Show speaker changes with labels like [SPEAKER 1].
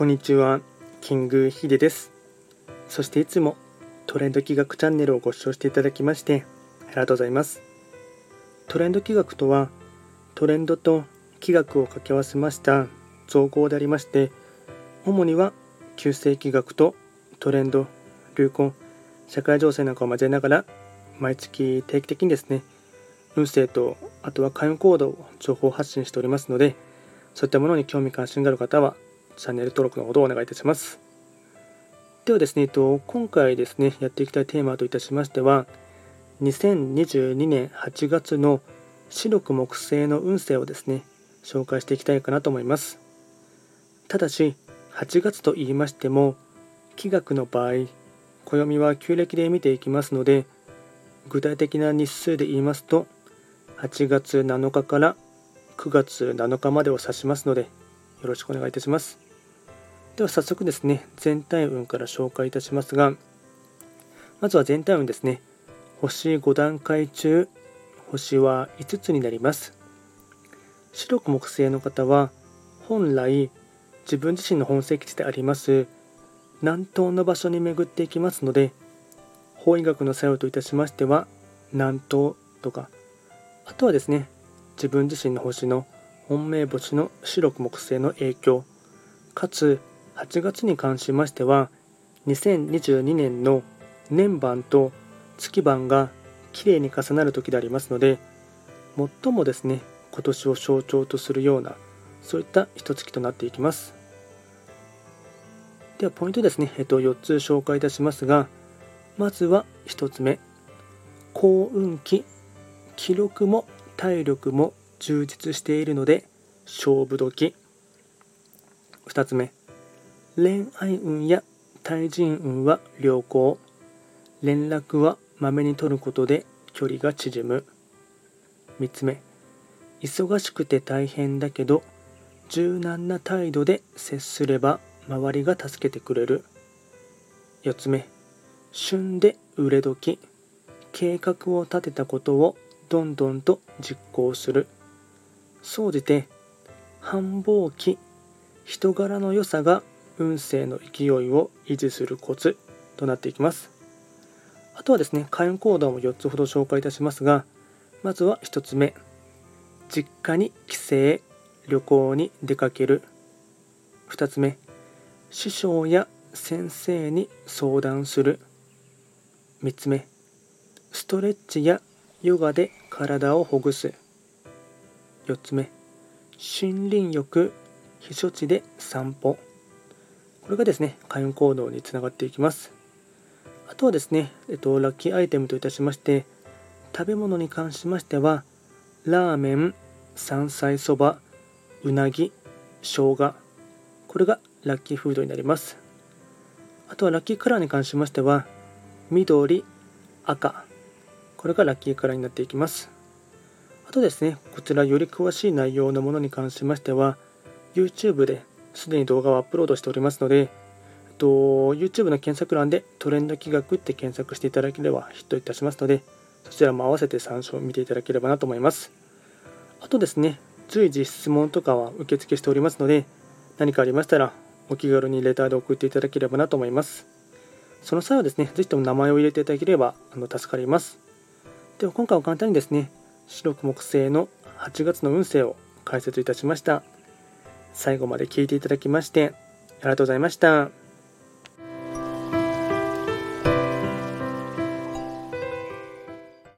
[SPEAKER 1] こんにちは、キングヒデです。そしていつもトレンド企画チャンネルをご視聴していただきましてありがとうございます。トレンド企画とはトレンドと企画を掛け合わせました造語でありまして主には旧世紀学とトレンド、流行、社会情勢なんかを交えながら毎月定期的にですね運勢とあとは開運行動を情報発信しておりますのでそういったものに興味関心がある方はチャンネル登録のほどお願いいたします。ではですね、えっと今回ですね、やっていきたいテーマといたしましては、2022年8月の白く木星の運勢をですね、紹介していきたいかなと思います。ただし、8月と言いましても、気学の場合、暦は旧暦で見ていきますので、具体的な日数で言いますと、8月7日から9月7日までを指しますので、よろしくお願いいたします。では早速ですね、全体運から紹介いたしますが、まずは全体運ですね。星5段階中、星は5つになります。白く木星の方は、本来自分自身の本籍地であります南東の場所に巡っていきますので、法医学の作用といたしましては、南東とか、あとはですね、自分自身の星の本命星の白く木星の影響。かつ8月に関しましては2022年の年番と月番がきれいに重なる時でありますので最もですね今年を象徴とするようなそういった一月となっていきます。ではポイントですね、えっと、4つ紹介いたしますがまずは1つ目。幸運期。記録も体力も充実しているので勝負時。2つ目。恋愛運や対人運は良好。連絡はまめに取ることで距離が縮む。3つ目。忙しくて大変だけど柔軟な態度で接すれば周りが助けてくれる。4つ目。旬で売れ時。計画を立てたことをどんどんと実行する。総じて繁忙期人柄の良さが運勢の勢いを維持するコツとなっていきます。あとはですね開運行動も4つほど紹介いたしますがまずは1つ目実家に帰省旅行に出かける。2つ目師匠や先生に相談する。3つ目ストレッチやヨガで体をほぐす。4つ目。森林浴避暑地で散歩。これがですね開運行動につながっていきます。あとはですね、えっと、ラッキーアイテムといたしまして食べ物に関しましてはラーメン山菜そばうなぎ生姜。これがラッキーフードになります。あとはラッキーカラーに関しましては緑赤。これがラッキーカラーになっていきます。あとですね、こちらより詳しい内容のものに関しましては、YouTube ですでに動画をアップロードしておりますので、と、YouTube の検索欄でトレンド企画って検索していただければヒットいたしますので、そちらも合わせて参照を見ていただければなと思います。あとですね、随時質問とかは受付しておりますので、何かありましたらお気軽にレターで送っていただければなと思います。その際はですね、ぜひとも名前を入れていただければあの助かります。では今回は簡単にですね、白く木星の8月の運勢を解説いたしました。最後まで聞いていただきましてありがとうございました。